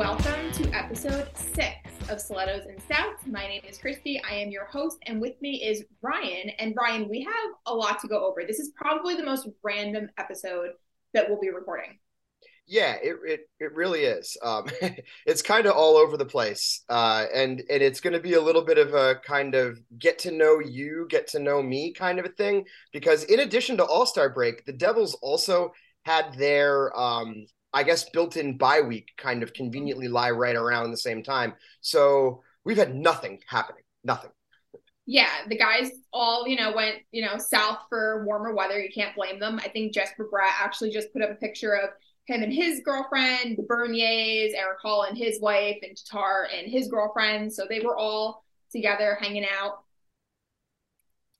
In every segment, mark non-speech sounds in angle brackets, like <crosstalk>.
Welcome to episode six of Stilettos and Stouts. My name is Christy. I am your host, and with me is Ryan. And Ryan, we have a lot to go over. This is probably the most random episode that we'll be recording. Yeah, it it, it really is. Um, <laughs> it's kind of all over the place, uh, and and it's going to be a little bit of a kind of get to know you, get to know me kind of a thing. Because in addition to All Star break, the Devils also had their um, I guess built-in bye week kind of conveniently lie right around the same time. So we've had nothing happening, nothing. Yeah, the guys all you know went you know south for warmer weather. You can't blame them. I think Jesper Bratt actually just put up a picture of him and his girlfriend, the Berniers, Erik Haula and his wife, and Tatar and his girlfriend. So they were all together hanging out.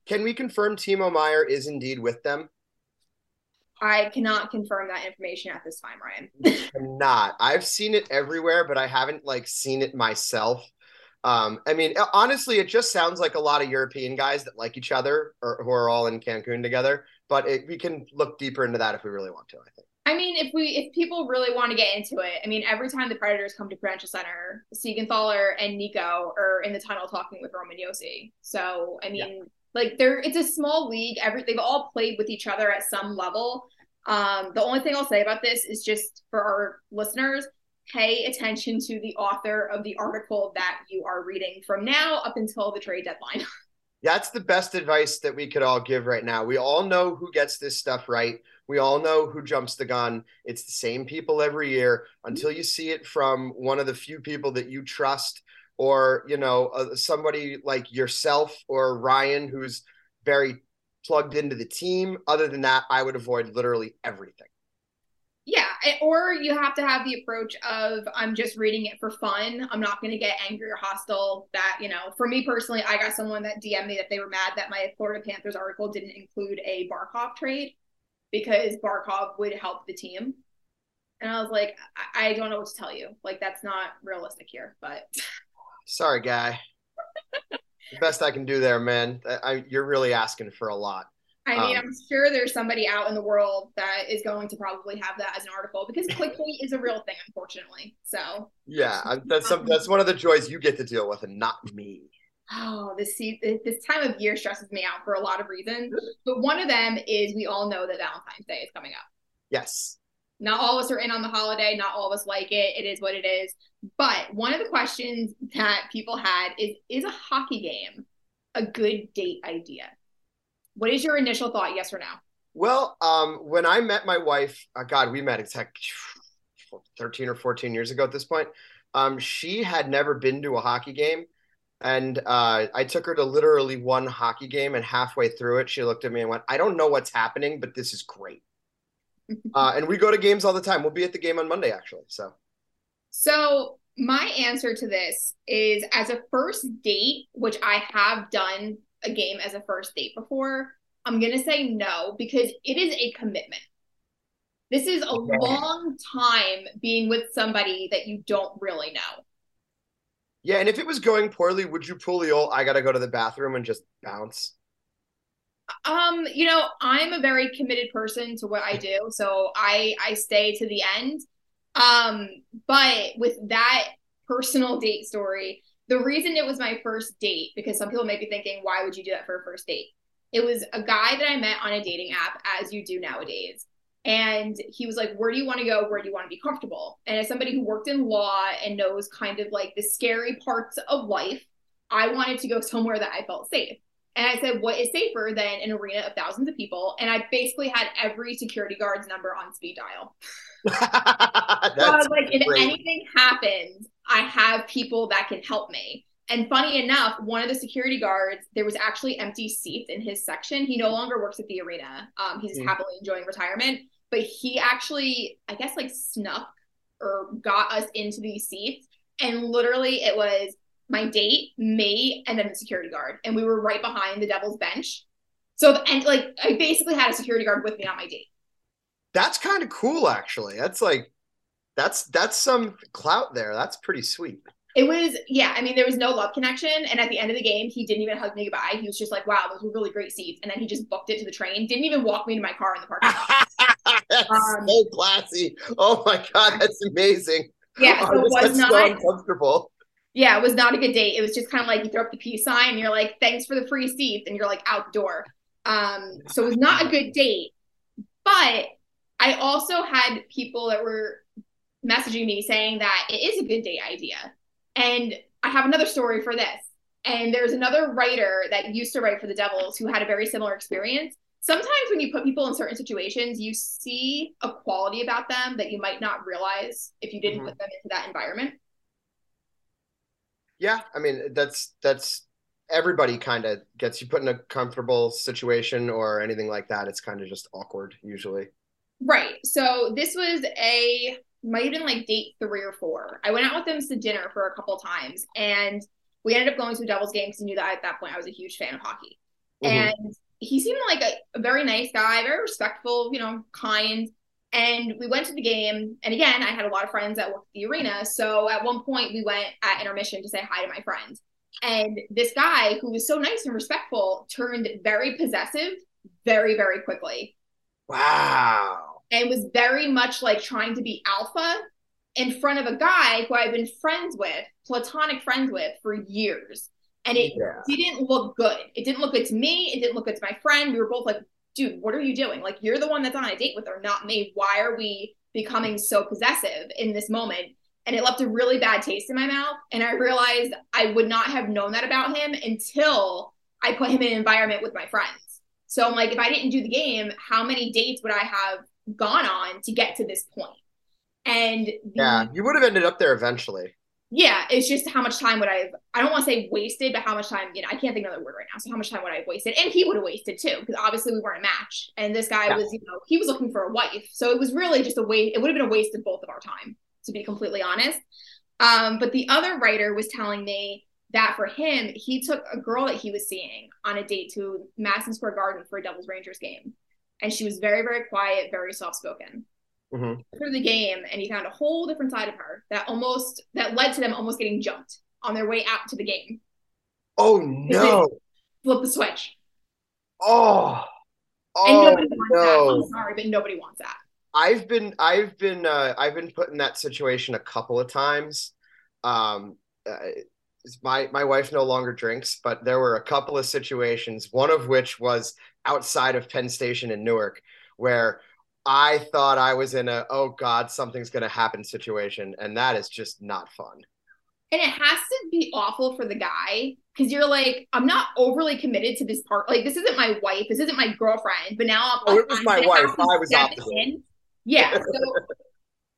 Can we confirm Timo Meier is indeed with them? I cannot confirm that information at this time, Ryan. <laughs> I'm not. I've seen it everywhere, but I haven't like seen it myself. Um, I mean, honestly, it just sounds like a lot of European guys that like each other or who are all in Cancun together. But it, we can look deeper into that if we really want to. I think. I mean, if we if people really want to get into it, I mean, every time the Predators come to Prudential Center, Siegenthaler and Nico are in the tunnel talking with Roman Josi. So I mean, yeah. Like they're it's a small league. Every they've all played with each other at some level. Um, the only thing I'll say about this is just for our listeners, pay attention to the author of the article that you are reading from now up until the trade deadline. <laughs> That's the best advice that we could all give right now. We all know who gets this stuff right. We all know who jumps the gun. It's the same people every year until you see it from one of the few people that you trust, or you know, uh, somebody like yourself or Ryan, who's very plugged into the team. Other than that, I would avoid literally everything. Yeah, or you have to have the approach of I'm just reading it for fun. I'm not going to get angry or hostile. That you know, for me personally, I got someone that DM'd me that they were mad that my Florida Panthers article didn't include a Barkov trade because Barkov would help the team. And I was like, I, I don't know what to tell you. Like, that's not realistic here, but. <laughs> Sorry, guy. the best I can do there, man. I, I, you're really asking for a lot. I mean, um, I'm sure there's somebody out in the world that is going to probably have that as an article because clickbait is a real thing, unfortunately. So yeah, that's some, that's one of the joys you get to deal with, and not me oh, this this time of year stresses me out for a lot of reasons. But one of them is we all know that Valentine's Day is coming up. Yes. Not all of us are in on the holiday. Not all of us like it. It is what it is. But one of the questions that people had is Is a hockey game a good date idea? What is your initial thought, yes or no? Well, um, when I met my wife, uh, God, we met like 13 or 14 years ago at this point. Um, she had never been to a hockey game and uh, I took her to literally one hockey game, and halfway through it, she looked at me and went, "I don't know what's happening, but this is great." Uh, and we go to games all the time. We'll be at the game on Monday, actually. So, so my answer to this is as a first date, which I have done a game as a first date before. I'm gonna say no because it is a commitment. This is a long time being with somebody that you don't really know. Yeah, and if it was going poorly, would you pull the old "I gotta go to the bathroom" and just bounce? Um, you know, I'm a very committed person to what I do, so I I stay to the end. Um, but with that personal date story, the reason it was my first date because some people may be thinking, why would you do that for a first date? It was a guy that I met on a dating app, as you do nowadays. And he was like, Where do you want to go? Where do you want to be comfortable? And as somebody who worked in law and knows kind of like the scary parts of life, I wanted to go somewhere that I felt safe. And I said, What is safer than an arena of thousands of people? And I basically had every security guard's number on speed dial. <laughs> so I was like, If anything happens, I have people that can help me. And funny enough, one of the security guards, there was actually empty seats in his section. He no longer works at the arena. Um, he's mm. happily enjoying retirement, but he actually, I guess, like snuck or got us into these seats. And literally, it was my date, me, and then the security guard, and we were right behind the Devil's bench. So, and like, I basically had a security guard with me on my date. That's kind of cool, actually. That's like, that's that's some clout there. That's pretty sweet. It was, yeah. I mean, there was no love connection. And at the end of the game, he didn't even hug me goodbye. He was just like, wow, those were really great seats. And then he just booked it to the train. Didn't even walk me to my car in the parking lot. <laughs> that's um, so classy. Oh my God, that's amazing. Yeah, so it <laughs> was not so uncomfortable. Yeah, it was not a good date. It was just kind of like you throw up the peace sign, and you're like, "Thanks for the free seats," and you're like out the door. Um, so it was not a good date. But I also had people that were messaging me saying that it is a good date idea, and I have another story for this. And there's another writer that used to write for the Devils who had a very similar experience. Sometimes when you put people in certain situations, you see a quality about them that you might not realize if you didn't mm-hmm. put them into that environment. Yeah, I mean that's that's everybody kind of gets you put in a comfortable situation or anything like that. It's kind of just awkward usually. Right. So this was a might have been like date three or four. I went out with them to dinner for a couple times and we ended up going to a Devils game because he knew that at that point I was a huge fan of hockey. Mm-hmm. And he seemed like a, a, very nice guy, very respectful, you know, kind. And we went to the game. And again, I had a lot of friends that worked at the arena. So at one point, we went at intermission to say hi to my friend. And this guy, who was so nice and respectful, turned very possessive very, very quickly. Wow. And was very much like trying to be alpha in front of a guy who I've been friends with, platonic friends with for years. And it yeah. didn't look good. It didn't look good to me. It didn't look good to my friend. We were both like, dude, what are you doing? Like, you're the one that's on a date with her, not me. Why are we becoming so possessive in this moment? And it left a really bad taste in my mouth. And I realized I would not have known that about him until I put him in an environment with my friends. So I'm like, if I didn't do the game, how many dates would I have gone on to get to this point? And the, yeah, you would have ended up there eventually. Yeah, it's just how much time would I have, I don't want to say wasted, but how much time, you know, I can't think of another word right now. So how much time would I have wasted? And he would have wasted too, because obviously we weren't a match. And this guy yeah. was, you know, he was looking for a wife. So it was really just a waste. It would have been a waste of both of our time, to be completely honest. Um, but the other writer was telling me that for him, he took a girl that he was seeing on a date to Madison Square Garden for a Devils Rangers game. And she was very, very quiet, very soft spoken mm-hmm. through the game and he found a whole different side of her that almost that led to them almost getting jumped on their way out to the game. Oh no. Flip the switch. Oh. Oh, and nobody wants no. that. I'm sorry, but nobody wants that. I've been I've been uh, I've been put in that situation a couple of times. Um, uh, my my wife no longer drinks, but there were a couple of situations. One of which was outside of Penn Station in Newark, where I thought I was in a oh god something's going to happen situation and that is just not fun. And it has to be awful for the guy because you're like I'm not overly committed to this part like this isn't my wife this isn't my girlfriend but now I'm oh, it was my wife I was opposite. Yeah <laughs> so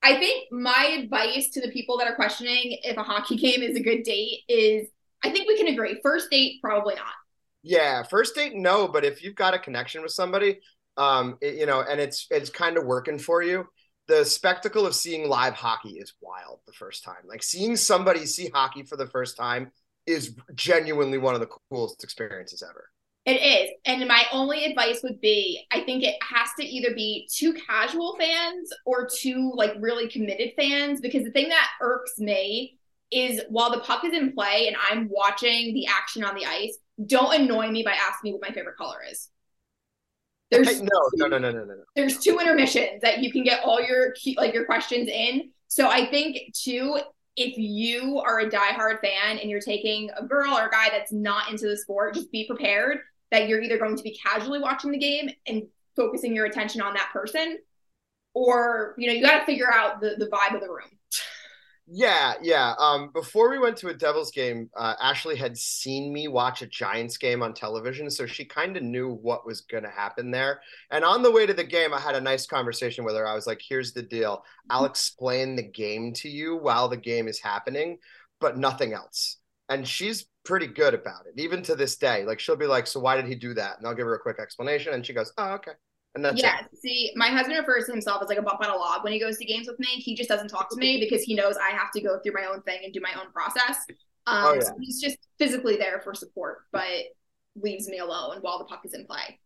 I think my advice to the people that are questioning if a hockey game is a good date is I think we can agree first date probably not. Yeah, first date no, but if you've got a connection with somebody, um, it, you know, and it's it's kind of working for you. The spectacle of seeing live hockey is wild the first time. Like seeing somebody see hockey for the first time is genuinely one of the coolest experiences ever. It is. And my only advice would be I think it has to either be two casual fans or two like really committed fans because the thing that irks me is while the puck is in play and I'm watching the action on the ice, don't annoy me by asking me what my favorite color is. There's no, no, no, no, no, no. There's two intermissions that you can get all your like your questions in. So I think too, if you are a diehard fan and you're taking a girl or a guy that's not into the sport, just be prepared that you're either going to be casually watching the game and focusing your attention on that person, or you know you got to figure out the the vibe of the room. <laughs> Yeah, yeah. Um, before we went to a Devils game, uh, Ashley had seen me watch a Giants game on television, so she kind of knew what was going to happen there. And on the way to the game, I had a nice conversation with her. I was like, "Here's the deal. I'll explain the game to you while the game is happening, but nothing else." And she's pretty good about it, even to this day. Like she'll be like, "So why did he do that?" And I'll give her a quick explanation, and she goes, "Oh, okay." And that's yeah. It. See, my husband refers to himself as like a bump on a log when he goes to games with me. He just doesn't talk to me because he knows I have to go through my own thing and do my own process. Um, oh, yeah. so he's just physically there for support, but leaves me alone while the puck is in play.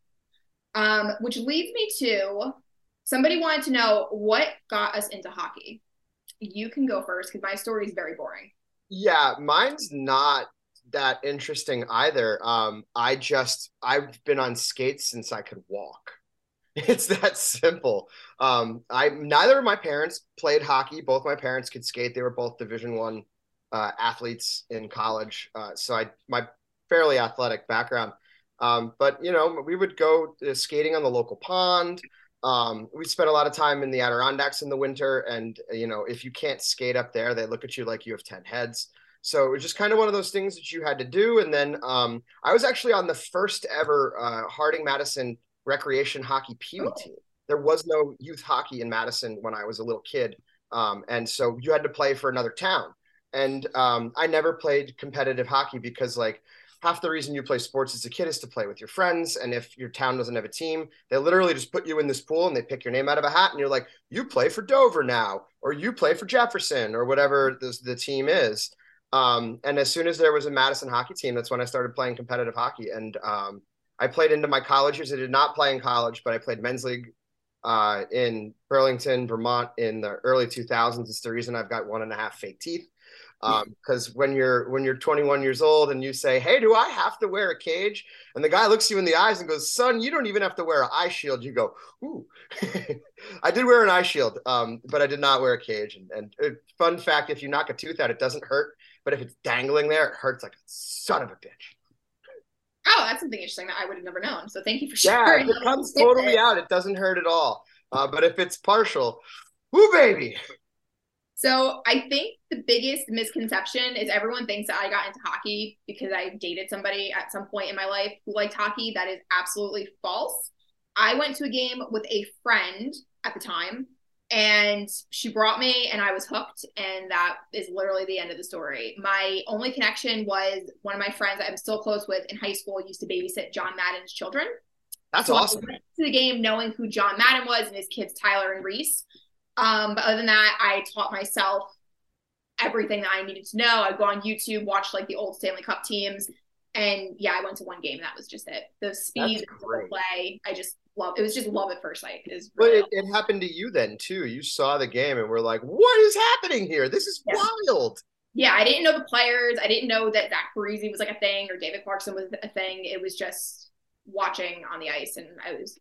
Um, which leads me to somebody wanted to know what got us into hockey. You can go first because my story is very boring. Yeah, mine's not that interesting either. Um, I just I've been on skates since I could walk. <laughs> It's that simple. Um, I neither of my parents played hockey. Both my parents could skate. They were both Division One uh, athletes in college. Uh, so I my fairly athletic background. Um, but you know, we would go skating on the local pond. Um, we spent a lot of time in the Adirondacks in the winter, and you know, if you can't skate up there, they look at you like you have ten heads. So it was just kind of one of those things that you had to do. And then um, I was actually on the first ever uh, Harding Madison recreation hockey Pee Wee oh. team. There was no youth hockey in Madison when I was a little kid, um, and so you had to play for another town. And um, I never played competitive hockey because like half the reason you play sports as a kid is to play with your friends. And if your town doesn't have a team, they literally just put you in this pool and they pick your name out of a hat and you're like, you play for Dover now, or you play for Jefferson, or whatever the, the team is. Um, and as soon as there was a Madison hockey team, that's when I started playing competitive hockey. And um, I played into my college years. I did not play in college, but I played men's league uh, in Burlington, Vermont in the early 2000s. It's the reason I've got one and a half fake teeth. Because um, when you're when you're 21 years old and you say hey do i have to wear a cage? And the guy looks you in the eyes and goes son you don't even have to wear an eye shield. You go ooh. <laughs> I did wear an eye shield um, but i did not wear a cage. And, and uh, fun fact if you knock a tooth out it doesn't hurt but if it's dangling there it hurts like a son of a bitch oh that's something interesting that i would have never known so thank you for sharing yeah if it comes totally out it doesn't hurt at all uh, but if it's partial whoo baby so I think the biggest misconception is everyone thinks that I got into hockey because I dated somebody at some point in my life who liked hockey. That is absolutely false. I went to a game with a friend at the time and she brought me and I was hooked and that is literally the end of the story. My only connection was one of my friends I'm still close with in high school used to babysit John Madden's children. That's so awesome. To the game knowing who John Madden was and his kids Tyler and Reese. Um, but other than that, I taught myself everything that I needed to know. I'd go on YouTube, watch like the old Stanley Cup teams, and yeah, I went to one game. And that was just it. The speed, the play, I just love. It was just love at first sight. Is but it, it, happened to you then too. You saw the game and we're like, "What is happening here? This is yeah. wild." Yeah, I didn't know the players. I didn't know that Zach Parise was like a thing or David Clarkson was a thing. It was just watching on the ice, and I was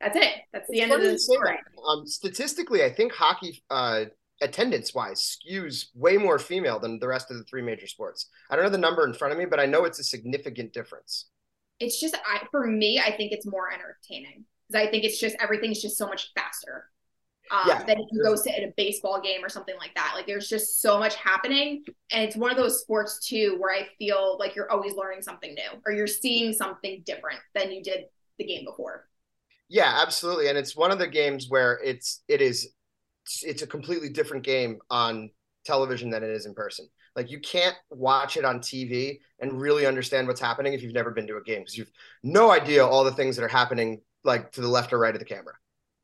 that's it. That's the it's end of the story. Um, statistically, I think hockey uh, attendance wise skews way more female than the rest of the three major sports. I don't know the number in front of me, but I know it's a significant difference. It's just I, for me, I think it's more entertaining because I think it's just everything's just so much faster. Um, yeah. than if you go sit at a baseball game or something like that. Like there's just so much happening. And it's one of those sports too where I feel like you're always learning something new or you're seeing something different than you did the game before. Yeah, absolutely. And it's one of the games where it's it is it's a completely different game on television than it is in person. Like you can't watch it on TV and really understand what's happening if you've never been to a game because you've no idea all the things that are happening like to the left or right of the camera.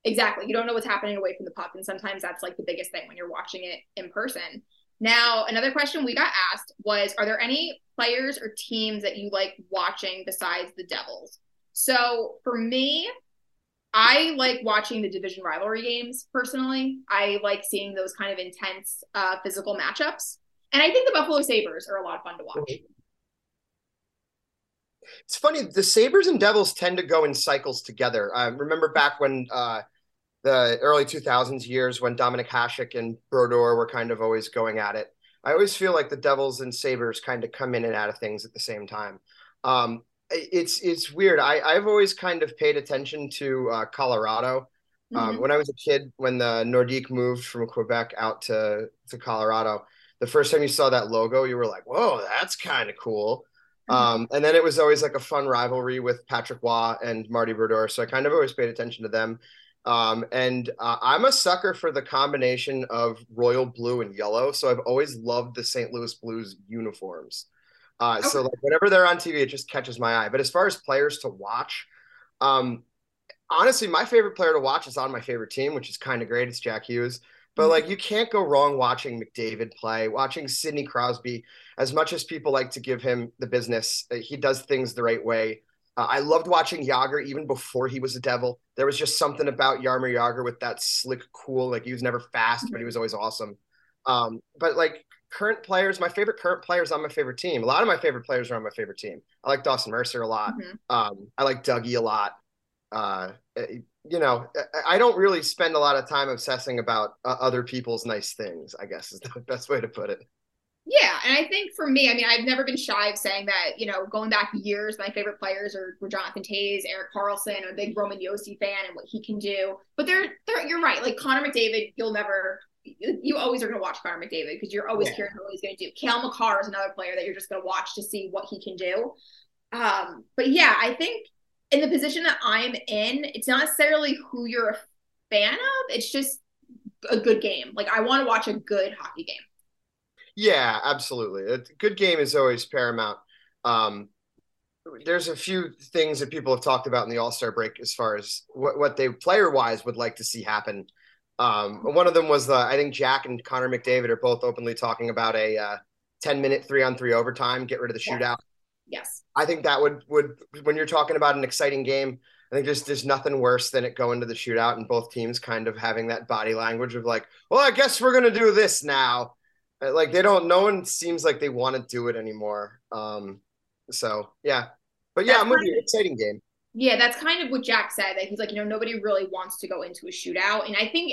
Exactly. You don't know what's happening away from the puck and sometimes that's like the biggest thing when you're watching it in person. Now, another question we got asked was are there any players or teams that you like watching besides the Devils? So, for me, I like watching the division rivalry games personally. I like seeing those kind of intense uh, physical matchups. And I think the Buffalo Sabres are a lot of fun to watch. It's funny, the Sabres and Devils tend to go in cycles together. I remember back when uh, the early 2000s years when Dominik Hasek and Brodeur were kind of always going at it. I always feel like the Devils and Sabres kind of come in and out of things at the same time. Um, it's it's weird. I I've always kind of paid attention to uh, Colorado. Um, mm-hmm. when I was a kid, when the Nordique moved from Quebec out to to Colorado, the first time you saw that logo, you were like, "Whoa, that's kind of cool." Mm-hmm. Um, and then it was always like a fun rivalry with Patrick Roy and Marty Brodeur, so I kind of always paid attention to them. Um, and uh, I'm a sucker for the combination of royal blue and yellow, so I've always loved the St. Louis Blues uniforms. Uh, okay. So like whenever they're on TV, it just catches my eye. But as far as players to watch, um, honestly, my favorite player to watch is on my favorite team, which is kind of great. It's Jack Hughes. But mm-hmm. like you can't go wrong watching McDavid play, watching Sidney Crosby. As much as people like to give him the business, uh, he does things the right way. Uh, I loved watching Jagr even before he was a Devil. There was just something about Jaromir Jagr with that slick, cool. Like he was never fast, but he mm-hmm. was always awesome. Um, but like current players, my favorite current players on my favorite team. A lot of my favorite players are on my favorite team. I like Dawson Mercer a lot. Mm-hmm. Um, I like Dougie a lot. uh, eh, you know, I don't really spend a lot of time obsessing about uh, other people's nice things. I guess is <laughs> the best way to put it. Yeah, and I think for me, I mean, I've never been shy of saying that. You know, going back years, my favorite players are were Jonathan Toews, Erik Karlsson. I'm a big Roman Josi fan and what he can do. But they're, they're you're right. Like Connor McDavid, you'll never. You always are going to watch Connor McDavid because you're always yeah. what he's going to do. Cale Makar is another player that you're just going to watch to see what he can do. Um, but yeah, I think in the position that I'm in, it's not necessarily who you're a fan of. It's just a good game. Like I want to watch a good hockey game. Yeah, absolutely. A good game is always paramount. Um, there's a few things that people have talked about in the All Star break as far as what, what they player wise would like to see happen. Um, one of them was the I think Jack and Connor McDavid are both openly talking about a uh, 10 minute three on three overtime, get rid of the shootout. Yes. I think that would would when you're talking about an exciting game, I think there's there's nothing worse than it going to the shootout and both teams kind of having that body language of like, well, I guess we're gonna do this now. Uh, like they don't. No one seems like they want to do it anymore. Um, so yeah, but yeah, you. Exciting game. Yeah, that's kind of what Jack said. That he's like, you know, nobody really wants to go into a shootout, and I think,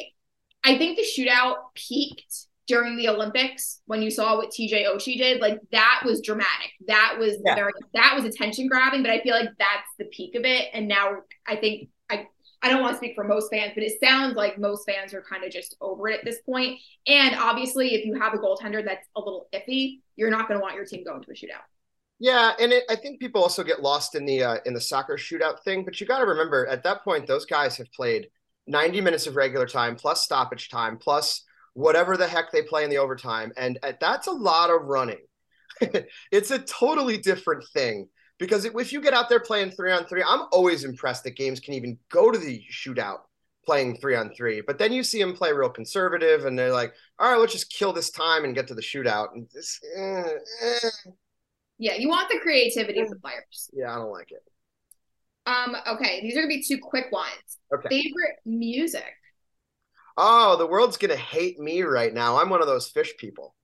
I think the shootout peaked during the Olympics when you saw what TJ Oshie did, like that was dramatic. That was yeah. very that was attention grabbing, but I feel like that's the peak of it. And now I think I I don't want to speak for most fans, but it sounds like most fans are kind of just over it at this point. And obviously, if you have a goaltender that's a little iffy, you're not going to want your team going to a shootout. Yeah, and it, I think people also get lost in the uh, in the soccer shootout thing. But you got to remember, at that point, those guys have played 90 minutes of regular time plus stoppage time plus whatever the heck they play in the overtime. And uh, that's a lot of running. <laughs> it's a totally different thing because if you get out there playing three on three, I'm always impressed that games can even go to the shootout playing three on three. But then you see them play real conservative and they're like, all right, let's just kill this time and get to the shootout. And this, eh, eh. Yeah, you want the creativity of the players. Yeah, I don't like it. Um, okay, these are gonna be two quick ones. Okay. Favorite music oh, the world's gonna hate me right now. I'm one of those Phish people.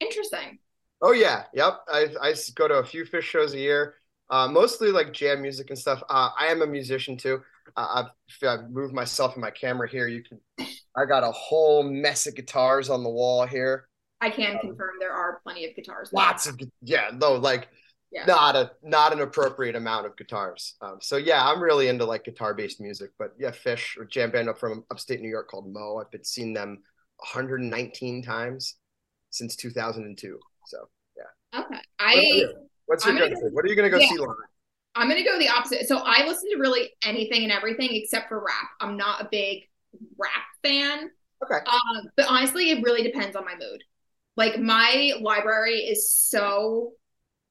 Interesting. Oh yeah, yep. I I go to a few Phish shows a year, uh, mostly like jam music and stuff. Uh, I am a musician too. Uh, I've, I've moved myself and my camera here. You can. I got a whole mess of guitars on the wall here. I can um, confirm there are plenty of guitars. Lots of yeah, though like yeah. not a not an appropriate amount of guitars. Um, so yeah, I'm really into like guitar based music. But yeah, Phish or jam band up from upstate New York called moe. I've been seeing them 119 times since 2002. So yeah. Okay. I. What's your go-to? What are you gonna go yeah. see live? I'm gonna go the opposite. So I listen to really anything and everything except for rap. I'm not a big rap fan. Okay. Um, but honestly, it really depends on my mood. Like my library is so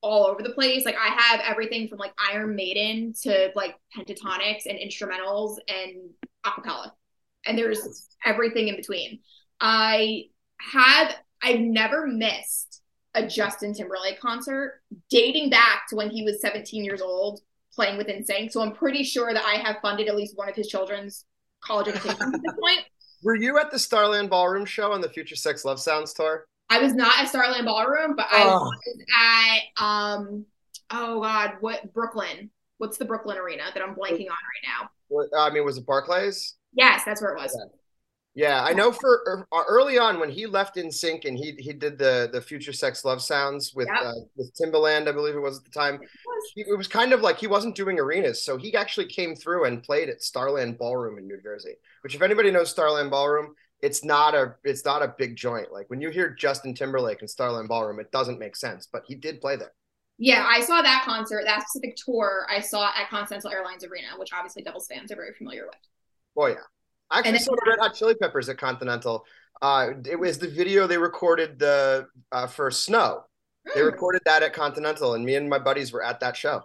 all over the place. Like I have everything from like Iron Maiden to like Pentatonix and instrumentals and acapella. And there's everything in between. I have I've never missed a Justin Timberlake concert dating back to when he was 17 years old playing with NSYNC. So I'm pretty sure that I have funded at least one of his children's college education at this <laughs> point. Were you at the Starland Ballroom show on the Future Sex Love Sounds tour? I was not at Starland Ballroom, but I oh. was at um oh god, what Brooklyn? What's the Brooklyn arena that I'm blanking on right now? What, I mean, was it Barclays? Yes, that's where it was. Yeah. yeah I know for uh, early on when he left NSYNC and he he did the the Future Sex Love Sounds with yep. uh, with Timbaland, I believe it was at the time. It was. He, it was kind of like he wasn't doing arenas, so he actually came through and played at Starland Ballroom in New Jersey. Which, if anybody knows Starland Ballroom, it's not a it's not a big joint. Like when you hear Justin Timberlake in Starland Ballroom, it doesn't make sense, but he did play there. Yeah, I saw that concert, that specific tour. I saw at Continental Airlines Arena, which obviously Devils fans are very familiar with. Oh yeah, I actually saw the Red Hot Chili Peppers at Continental. Uh, it was the video they recorded the uh, for Snow. They hmm. recorded that at Continental, and me and my buddies were at that show.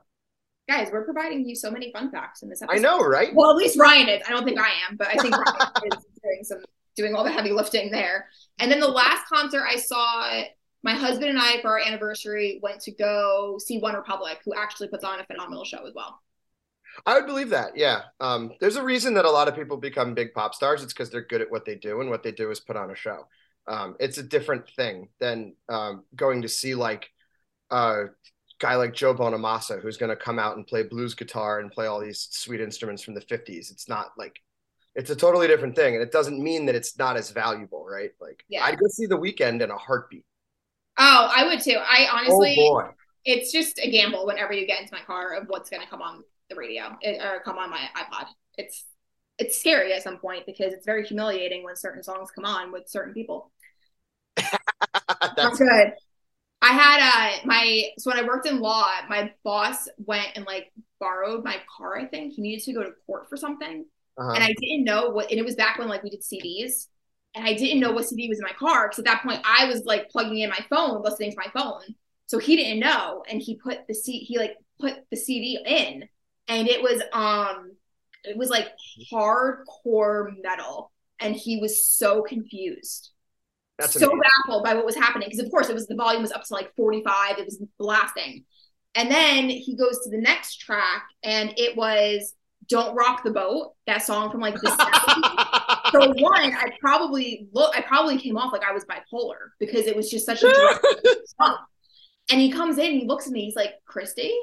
Guys, we're providing you so many fun facts in this episode. I know, right? Well, at least Ryan is. I don't think I am, but I think <laughs> Ryan is doing some doing all the heavy lifting there. And then the last concert I saw, my husband and I, for our anniversary, went to go see OneRepublic, who actually puts on a phenomenal show as well. I would believe that. Yeah. Um, there's a reason that a lot of people become big pop stars. It's because they're good at what they do, and what they do is put on a show. Um, it's a different thing than um, going to see like a guy like Joe Bonamassa who's going to come out and play blues guitar and play all these sweet instruments from the 50s. It's not like it's a totally different thing and it doesn't mean that it's not as valuable, right? Like yeah. I'd go see The Weeknd in a heartbeat. Oh, I would too. I honestly oh it's just a gamble whenever you get into my car of what's going to come on the radio or come on my iPod. It's it's scary at some point because it's very humiliating when certain songs come on with certain people. <laughs> That's good. I had uh my so when I worked in law, my boss went and like borrowed my car. I think he needed to go to court for something, uh-huh. and I didn't know what. And it was back when like we did CDs, and I didn't know what CD was in my car because at that point I was like plugging in my phone, listening to my phone. So he didn't know, and he put the C he like put the CD in, and it was um it was like hardcore metal, and he was so confused. That's so amazing. baffled by what was happening because of course it was the volume was up to like 45 it was blasting and then he goes to the next track and it was don't rock the boat that song from like the <laughs> so one i probably look i probably came off like i was bipolar because it was just such a song <laughs> and he comes in he looks at me he's like christy?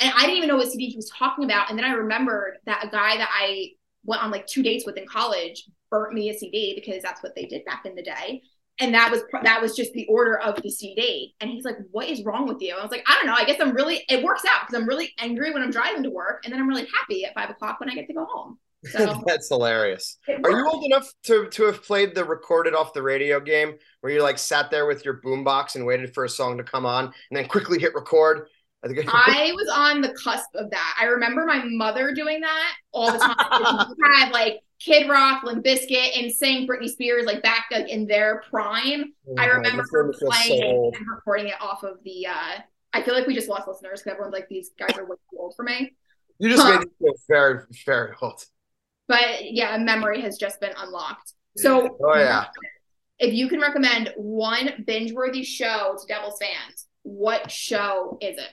And i didn't even know what cd he was talking about. And then i remembered that a guy that i went on like two dates with in college burnt me a cd because that's what they did back in the day and that was that was just the order of the CD. And he's like, "What is wrong with you?" I was like, "I don't know. I guess I'm really. It works out because I'm really angry when I'm driving to work, and then I'm really happy at five o'clock when I get to go home." So <laughs> that's hilarious. Are you old enough to to have played the recorded off the radio game where you like sat there with your boombox and waited for a song to come on and then quickly hit record? I, I was on the cusp of that. I remember my mother doing that all the time. <laughs> she had like Kid Rock, Limp Bizkit, and saying Britney Spears like back like, in their prime. Oh, I remember her playing and recording it off of the. uh I feel like we just lost listeners because everyone's like, "These guys are way too old for me." You just made me <laughs> feel very, very old. But yeah, memory has just been unlocked. So, oh yeah. If you can recommend one binge-worthy show to Devils fans, what show is it?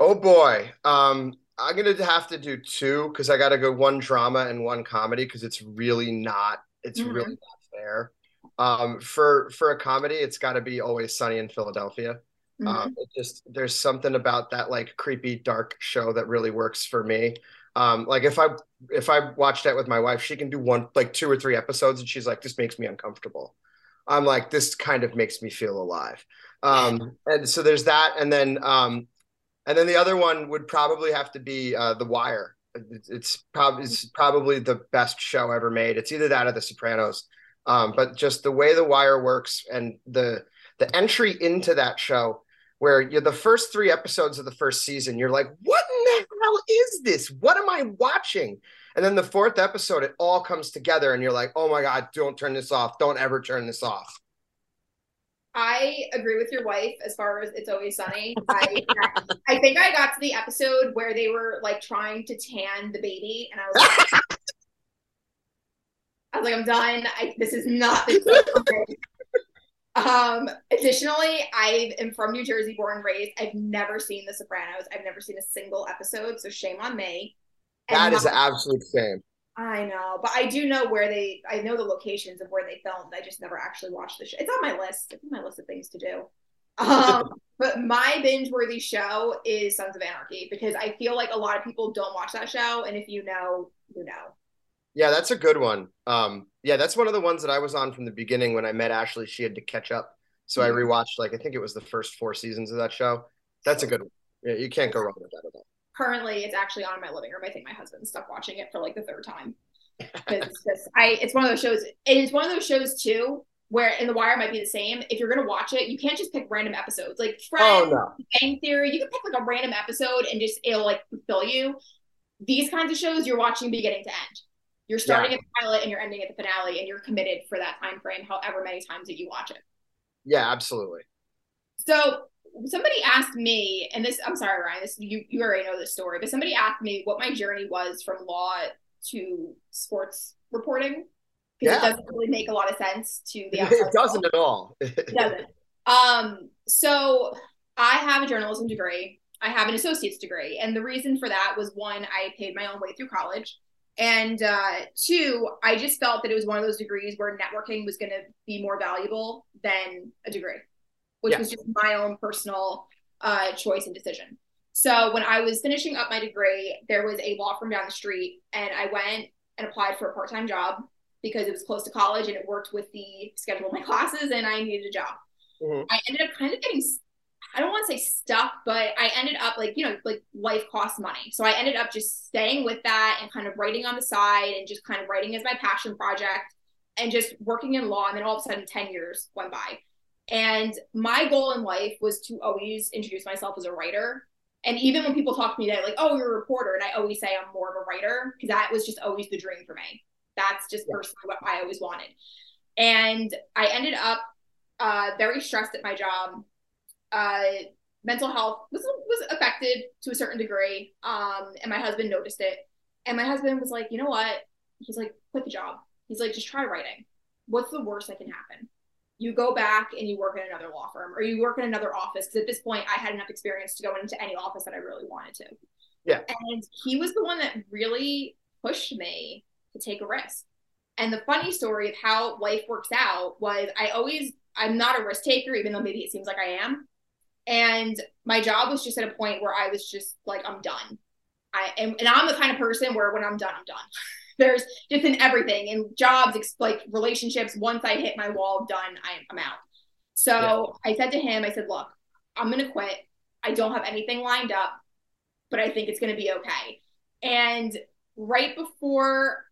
Oh boy. Um, I'm gonna have to do two because I gotta go one drama and one comedy because it's really not it's mm-hmm. really not fair. Um, for for a comedy, it's got to be always sunny in Philadelphia. Mm-hmm. Um, just there's something about that like creepy dark show that really works for me. Um, like if I if I watch that with my wife, she can do one like two or three episodes, and she's like, "This makes me uncomfortable." I'm like, "This kind of makes me feel alive." Um, <laughs> and so there's that, and then um, and then the other one would probably have to be uh, The Wire. It's, it's probably it's probably the best show ever made. It's either that or The Sopranos. Um, but just the way The Wire works and the the entry into that show, where you're the first three episodes of the first season, you're like, what in the hell is this? What am I watching? And then the fourth episode, it all comes together, and you're like, oh my god, don't turn this off. Don't ever turn this off. I agree with your wife as far as it's always sunny. I I think I got to the episode where they were like trying to tan the baby, and I was like, I was like, I'm done. I, this is not the Um, additionally, I am from New Jersey, born and raised. I've never seen The Sopranos. I've never seen a single episode, so shame on me. And that is absolute shame. I know, but I do know where they. I know the locations of where they filmed. I just never actually watched the show. It's on my list. It's on my list of things to do. Um, but my binge-worthy show is Sons of Anarchy because I feel like a lot of people don't watch that show, and if you know, you know. Yeah, that's a good one. Um, yeah, that's one of the ones that I was on from the beginning when I met Ashley. She had to catch up, so mm-hmm. I rewatched like I think it was the first four seasons of that show. That's a good one. Yeah, you can't go wrong with that at all currently it's actually on in my living room. I think my husband stuck watching it for like the third time. It's I it's one of those shows it's one of those shows too where in the wire might be the same. If you're gonna watch it, you can't just pick random episodes. Like Friends, oh, no. Bang Theory, you can pick like a random episode and just it'll like fulfill you. These kinds of shows you're watching beginning to end. You're starting yeah. at the pilot and you're ending at the finale and you're committed for that time frame, however many times that you watch it. Yeah, absolutely. So somebody asked me, and this I'm sorry, Ryan, this you you already know this story, but somebody asked me what my journey was from law to sports reporting because yeah. it doesn't really make a lot of sense to the <laughs> outside. It doesn't at all. it doesn't. Um, so I have a journalism degree. I have an associate's degree, and the reason for that was one, I paid my own way through college. And uh, two, I just felt that it was one of those degrees where networking was going to be more valuable than a degree which was just my own personal uh, choice and decision. So when I was finishing up my degree, there was a law firm down the street, and I went and applied for a part time job because it was close to college and it worked with the schedule of my classes, and I needed a job. Mm-hmm. I ended up kind of getting I don't want to say stuck, but I ended up like, you know, like life costs money. So I ended up just staying with that and kind of writing on the side and just kind of writing as my passion project and just working in law. And then all of a sudden, 10 years went by. And my goal in life was to always introduce myself as a writer. And even when people talk to me, they're like, oh, you're a reporter. And I always say I'm more of a writer because that was just always the dream for me. That's just yeah. personally what I always wanted. And I ended up uh, very stressed at my job. Uh, mental health was was affected to a certain degree, um, and my husband noticed it. And my husband was like, you know what? He's like, quit the job. He's like, just try writing. What's the worst that can happen? You go back and you work in another law firm or you work in another office. Because at this point, I had enough experience to go into any office that I really wanted to. Yeah. And he was the one that really pushed me to take a risk. And the funny story of how life works out was I always, I'm not a risk taker, even though maybe it seems like I am. And my job was just at a point where I was just like, I'm done. I am and I'm the kind of person where when I'm done, I'm done. <laughs> There's just in everything in jobs, like relationships. Once I hit my wall, done. I, I'm out. So yeah. I said to him, I said, look, I'm gonna quit. I don't have anything lined up, but I think it's gonna be okay. And right before,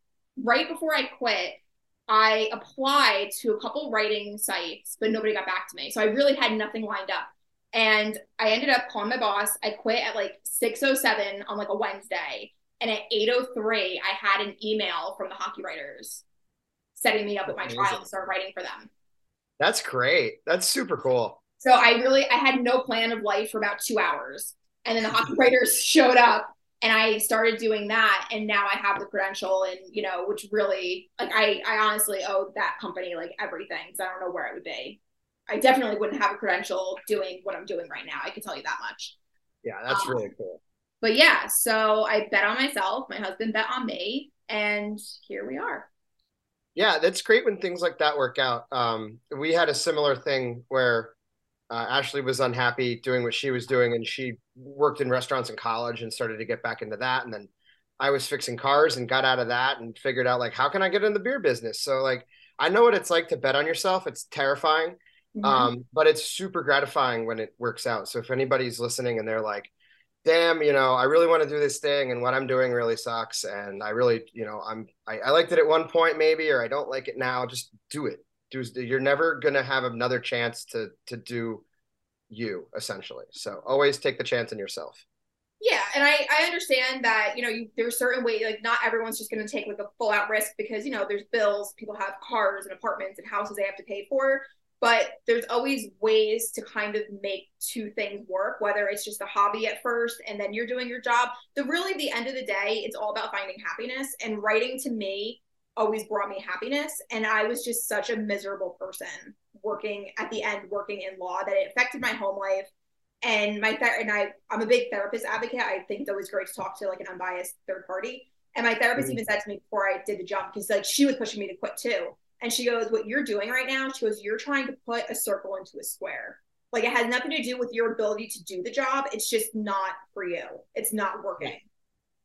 right before I quit, I applied to a couple writing sites, but nobody got back to me. So I really had nothing lined up. And I ended up calling my boss. I quit at like 607 on like a Wednesday. And at 803, I had an email from the hockey writers setting me up with my trial to start writing for them. That's great. That's super cool. So I really I had no plan of life for about two hours. And then the hockey <laughs> writers showed up and I started doing that and now I have the credential and you know, which really like I I honestly owe that company like everything because I don't know where I would be. I definitely wouldn't have a credential doing what I'm doing right now. I can tell you that much. Yeah, that's um, really cool. But yeah, so I bet on myself. My husband bet on me, and here we are. Yeah, that's great when things like that work out. Um, we had a similar thing where uh, Ashley was unhappy doing what she was doing, and she worked in restaurants in college and started to get back into that. And then I was fixing cars and got out of that and figured out like how can I get in the beer business. So like I know what it's like to bet on yourself. It's terrifying, Mm-hmm. Um, but it's super gratifying when it works out. So if anybody's listening and they're like, damn, you know, I really want to do this thing and what I'm doing really sucks. And I really, you know, I'm, I, I liked it at one point maybe, or I don't like it now. Just do it. Do, you're never going to have another chance to, to do you essentially. So always take the chance in yourself. Yeah, and I I understand that you know you, there's certain way like not everyone's just going to take like a full out risk because you know there's bills, people have cars and apartments and houses they have to pay for but there's always ways to kind of make two things work whether it's just a hobby at first and then you're doing your job the really the end of the day it's all about finding happiness and writing to me always brought me happiness and i was just such a miserable person working at the end working in law that it affected my home life and my ther- and I I'm a big therapist advocate. I think it's always great to talk to like an unbiased third party. And my therapist mm-hmm. even said to me before I did the jump because like she was pushing me to quit too. And she goes, What you're doing right now, she goes, You're trying to put a circle into a square. Like it has nothing to do with your ability to do the job. It's just not for you. It's not working.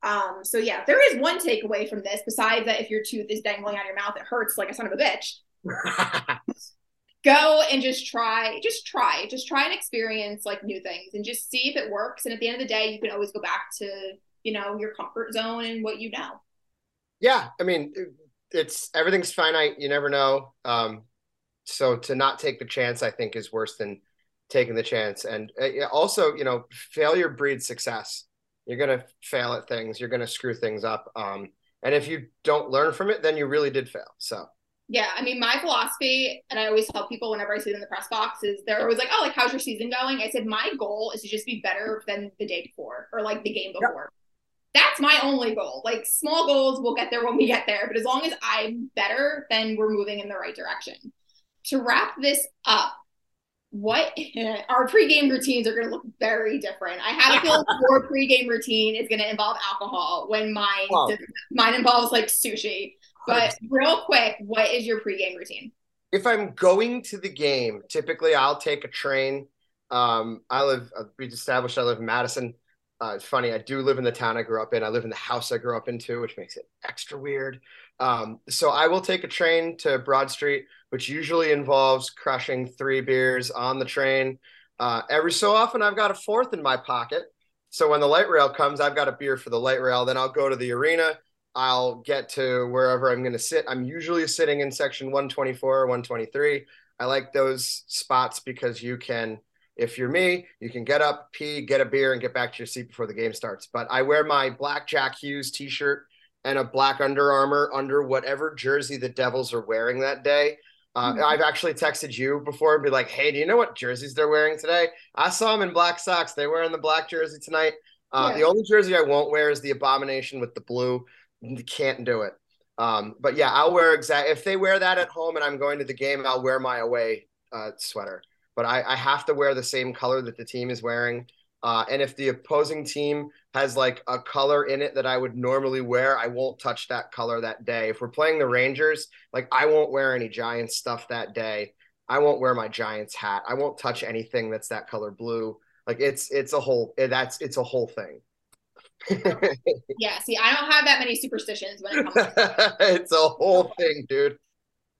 Um, so yeah, there is one takeaway from this, besides that if your tooth is dangling out of your mouth, it hurts like a son of a bitch. <laughs> Go and just try, just try, just try and experience like new things and just see if it works. And at the end of the day, you can always go back to, you know, your comfort zone and what you know. Yeah. I mean, it's everything's finite. You never know. Um, so to not take the chance, I think, is worse than taking the chance. And uh, also, you know, failure breeds success. You're gonna fail at things. You're gonna screw things up. Um, and if you don't learn from it, then you really did fail. So. Yeah, I mean, my philosophy, and I always tell people whenever I see them in the press box, is they're always like, "Oh, like how's your season going?" I said, my goal is to just be better than the day before or like the game before. Yep that's my only goal. Like small goals, we'll get there when we get there. But as long as I'm better, then we're moving in the right direction. To wrap this up, what <laughs> our pregame routines are going to look very different. I have a feeling <laughs> your pregame routine is going to involve alcohol when mine oh. mine involves like sushi. But real quick, what is your pregame routine? If I'm going to the game, typically I'll take a train Um, I live. Uh, we established I live in Madison. Uh, it's funny. I do live in the town I grew up in. I live in the house I grew up into, which makes it extra weird. Um, so I will take a train to Broad Street, which usually involves crushing three beers on the train. Uh, every so often, I've got a fourth in my pocket. So when the light rail comes, I've got a beer for the light rail. Then I'll go to the arena. I'll get to wherever I'm going to sit. I'm usually sitting in section 124 or 123. I like those spots because you can, if you're me, you can get up, pee, get a beer, and get back to your seat before the game starts. But I wear my black Jack Hughes t shirt and a black Under Armour under whatever jersey the Devils are wearing that day. Uh, mm-hmm. I've actually texted you before and be like, hey, do you know what jerseys they're wearing today? I saw them in black socks. They're wearing the black jersey tonight. Uh, yeah. The only jersey I won't wear is the abomination with the blue. Can't do it. Um, but yeah, I'll wear exact. If they wear that at home and I'm going to the game, I'll wear my away uh, sweater. But I, I have to wear the same color that the team is wearing. Uh, and if the opposing team has like a color in it that I would normally wear, I won't touch that color that day. If we're playing the Rangers, like I won't wear any Giants stuff that day. I won't wear my Giants hat. I won't touch anything that's that color blue. Like it's it's a whole that's it's a whole thing. <laughs> yeah, see, I don't have that many superstitions when it comes to <laughs> It's a whole thing, dude.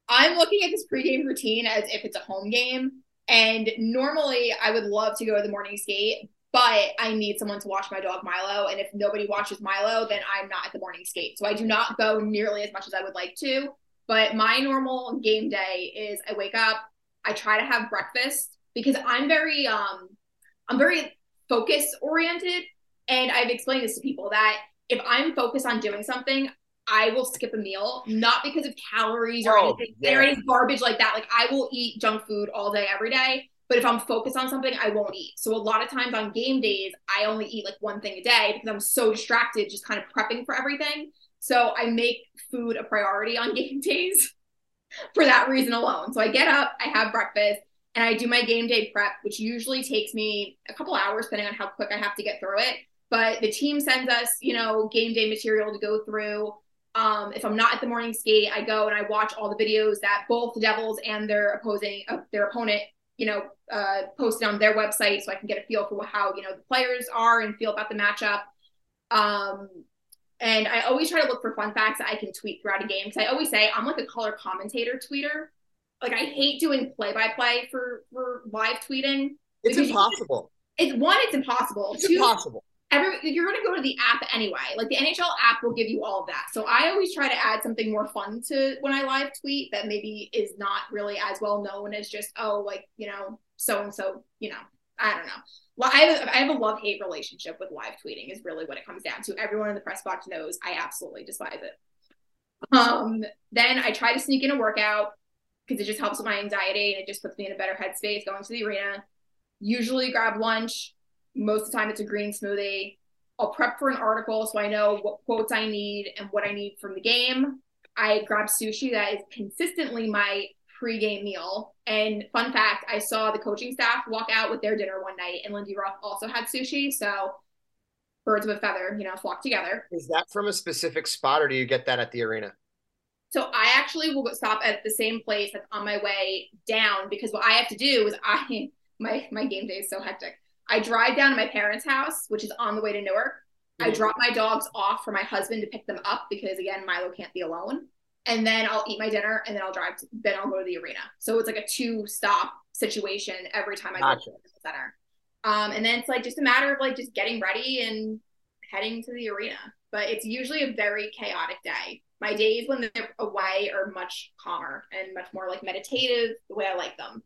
I'm looking at this pregame routine as if it's a home game. And normally I would love to go to the morning skate, but I need someone to watch my dog Milo. And if nobody watches Milo, then I'm not at the morning skate. So I do not go nearly as much as I would like to. But my normal game day is I wake up, I try to have breakfast because I'm very um I'm very focus oriented. And I've explained this to people that if I'm focused on doing something, I will skip a meal, not because of calories or oh, anything yeah. or any garbage like that. Like I will eat junk food all day, every day. But if I'm focused on something, I won't eat. So a lot of times on game days, I only eat like one thing a day because I'm so distracted just kind of prepping for everything. So I make food a priority on <laughs> game days for that reason alone. So I get up, I have breakfast, and I do my game day prep, which usually takes me a couple hours depending on how quick I have to get through it. But the team sends us, you know, game day material to go through. Um, if I'm not at the morning skate, I go and I watch all the videos that both the Devils and their opposing uh, their opponent you know, uh, posted on their website so I can get a feel for how, you know, the players are and feel about the matchup. Um, and I always try to look for fun facts that I can tweet throughout a game. Cause I always say I'm like a color commentator tweeter. Like I hate doing play by play for, for live tweeting. It's impossible. it's one, it's impossible. It's Two, impossible every you're going to go to the app anyway. Like the NHL app will give you all of that. So I always try to add something more fun to when I live tweet that maybe is not really as well known as just oh like you know so and so you know I don't know. Well, I have, I have a love hate relationship with live tweeting is really what it comes down to. Everyone in the press box knows I absolutely despise it. Um, then I try to sneak in a workout because it just helps with my anxiety and it just puts me in a better headspace going to the arena. Usually grab lunch, most of the time, it's a green smoothie. I'll prep for an article so I know what quotes I need and what I need from the game. I grab sushi. That is consistently my pre-game meal. And fun fact, I saw the coaching staff walk out with their dinner one night, and Lindy Ruff also had sushi. So birds of a feather, you know, flock together. Is that from a specific spot, or do you get that at the arena? So I actually will stop at the same place that's on my way down because what I have to do is I <laughs> my my game day is so hectic. I drive down to my parents' house, which is on the way to Newark. Mm-hmm. I drop my dogs off for my husband to pick them up because again, Milo can't be alone. And then I'll eat my dinner and then I'll drive to, then I'll go to the arena. So it's like a two stop situation every time I gotcha. go to the center. Um, and then it's like just a matter of like just getting ready and heading to the arena. But it's usually a very chaotic day. My days when they're away are much calmer and much more like meditative, the way I like them.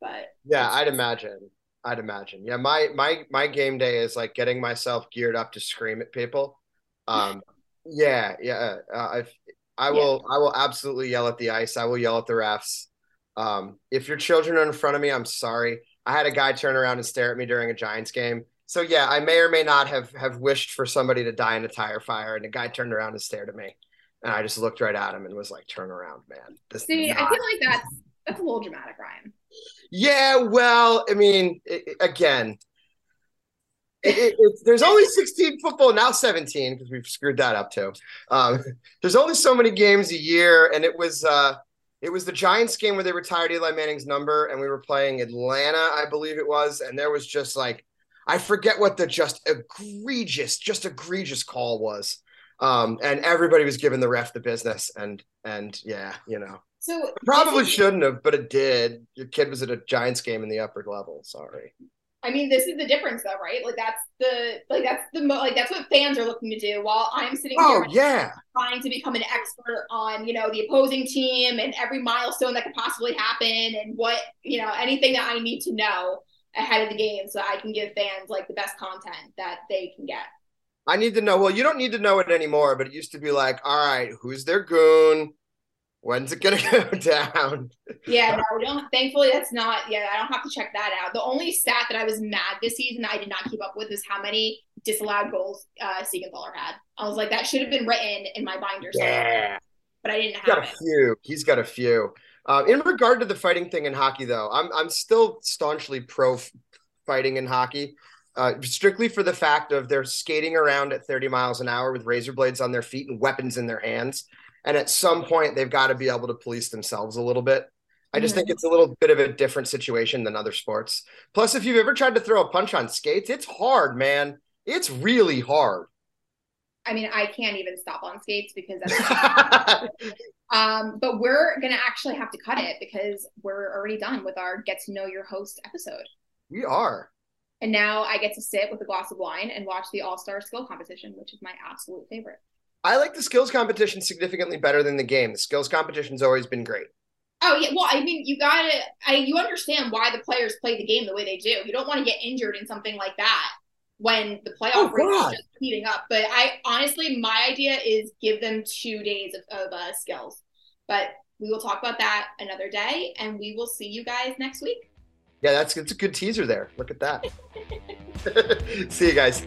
But yeah, I'd imagine. I'd imagine. Yeah, my my my game day is like getting myself geared up to scream at people. Um, <laughs> yeah, yeah. Uh, I've, I will yeah. I will absolutely yell at the ice. I will yell at the refs. Um, if your children are in front of me, I'm sorry. I had a guy turn around and stare at me during a Giants game. So yeah, I may or may not have have wished for somebody to die in a tire fire, and the guy turned around and stared at me, and I just looked right at him and was like, "Turn around, man." This See, not- I feel like that's that's a little dramatic, Ryan. Yeah, well, I mean, it, again, it, it, there's only 16 football now 17 because we've screwed that up too. Um, there's only so many games a year, and it was uh, It was the Giants game where they retired Eli Manning's number, and we were playing Atlanta, I believe it was, and there was just like I forget what the just egregious, just egregious call was. Um, and everybody was giving the ref the business, and and yeah, you know. So probably shouldn't have, but it did. Your kid was at a Giants game in the upper level. Sorry. I mean, this is the difference, though, right? Like that's the like that's the mo- like that's what fans are looking to do. While I'm sitting oh, here, yeah, trying to become an expert on you know the opposing team and every milestone that could possibly happen and what you know anything that I need to know ahead of the game, so I can give fans like the best content that they can get. I need to know. Well, you don't need to know it anymore, but it used to be like, all right, who's their goon? When's it gonna <laughs> go down? yeah, no, we don't. Thankfully, that's not. Yeah, I don't have to check that out. The only stat that I was mad this season I did not keep up with is how many disallowed goals uh, Siegenthaler had. I was like, that should have been written in my binder. Yeah, but I didn't have got a it. few. He's got a few. Uh, in regard to the fighting thing in hockey, though, I'm I'm still staunchly pro fighting in hockey. Uh, strictly for the fact of they're skating around at 30 miles an hour with razor blades on their feet and weapons in their hands. And at some point, they've got to be able to police themselves a little bit. I just think it's a little bit of a different situation than other sports. Plus, if you've ever tried to throw a punch on skates, it's hard, man. It's really hard. I mean, I can't even stop on skates because that's. <laughs> <laughs> um, but we're gonna actually have to cut it because we're already done with our get to know your host episode. We are. And now I get to sit with a glass of wine and watch the All Star Skill Competition, which is my absolute favorite. I like the skills competition significantly better than the game. The skills competition's always been great. Oh yeah, well, I mean, you gotta, I you understand why the players play the game the way they do. You don't want to get injured in something like that when the playoff oh, race is just heating up. But I honestly, my idea is give them two days of, of uh, skills. But we will talk about that another day, and we will see you guys next week. Yeah, that's it's a good teaser there. Look at that. <laughs> see you guys.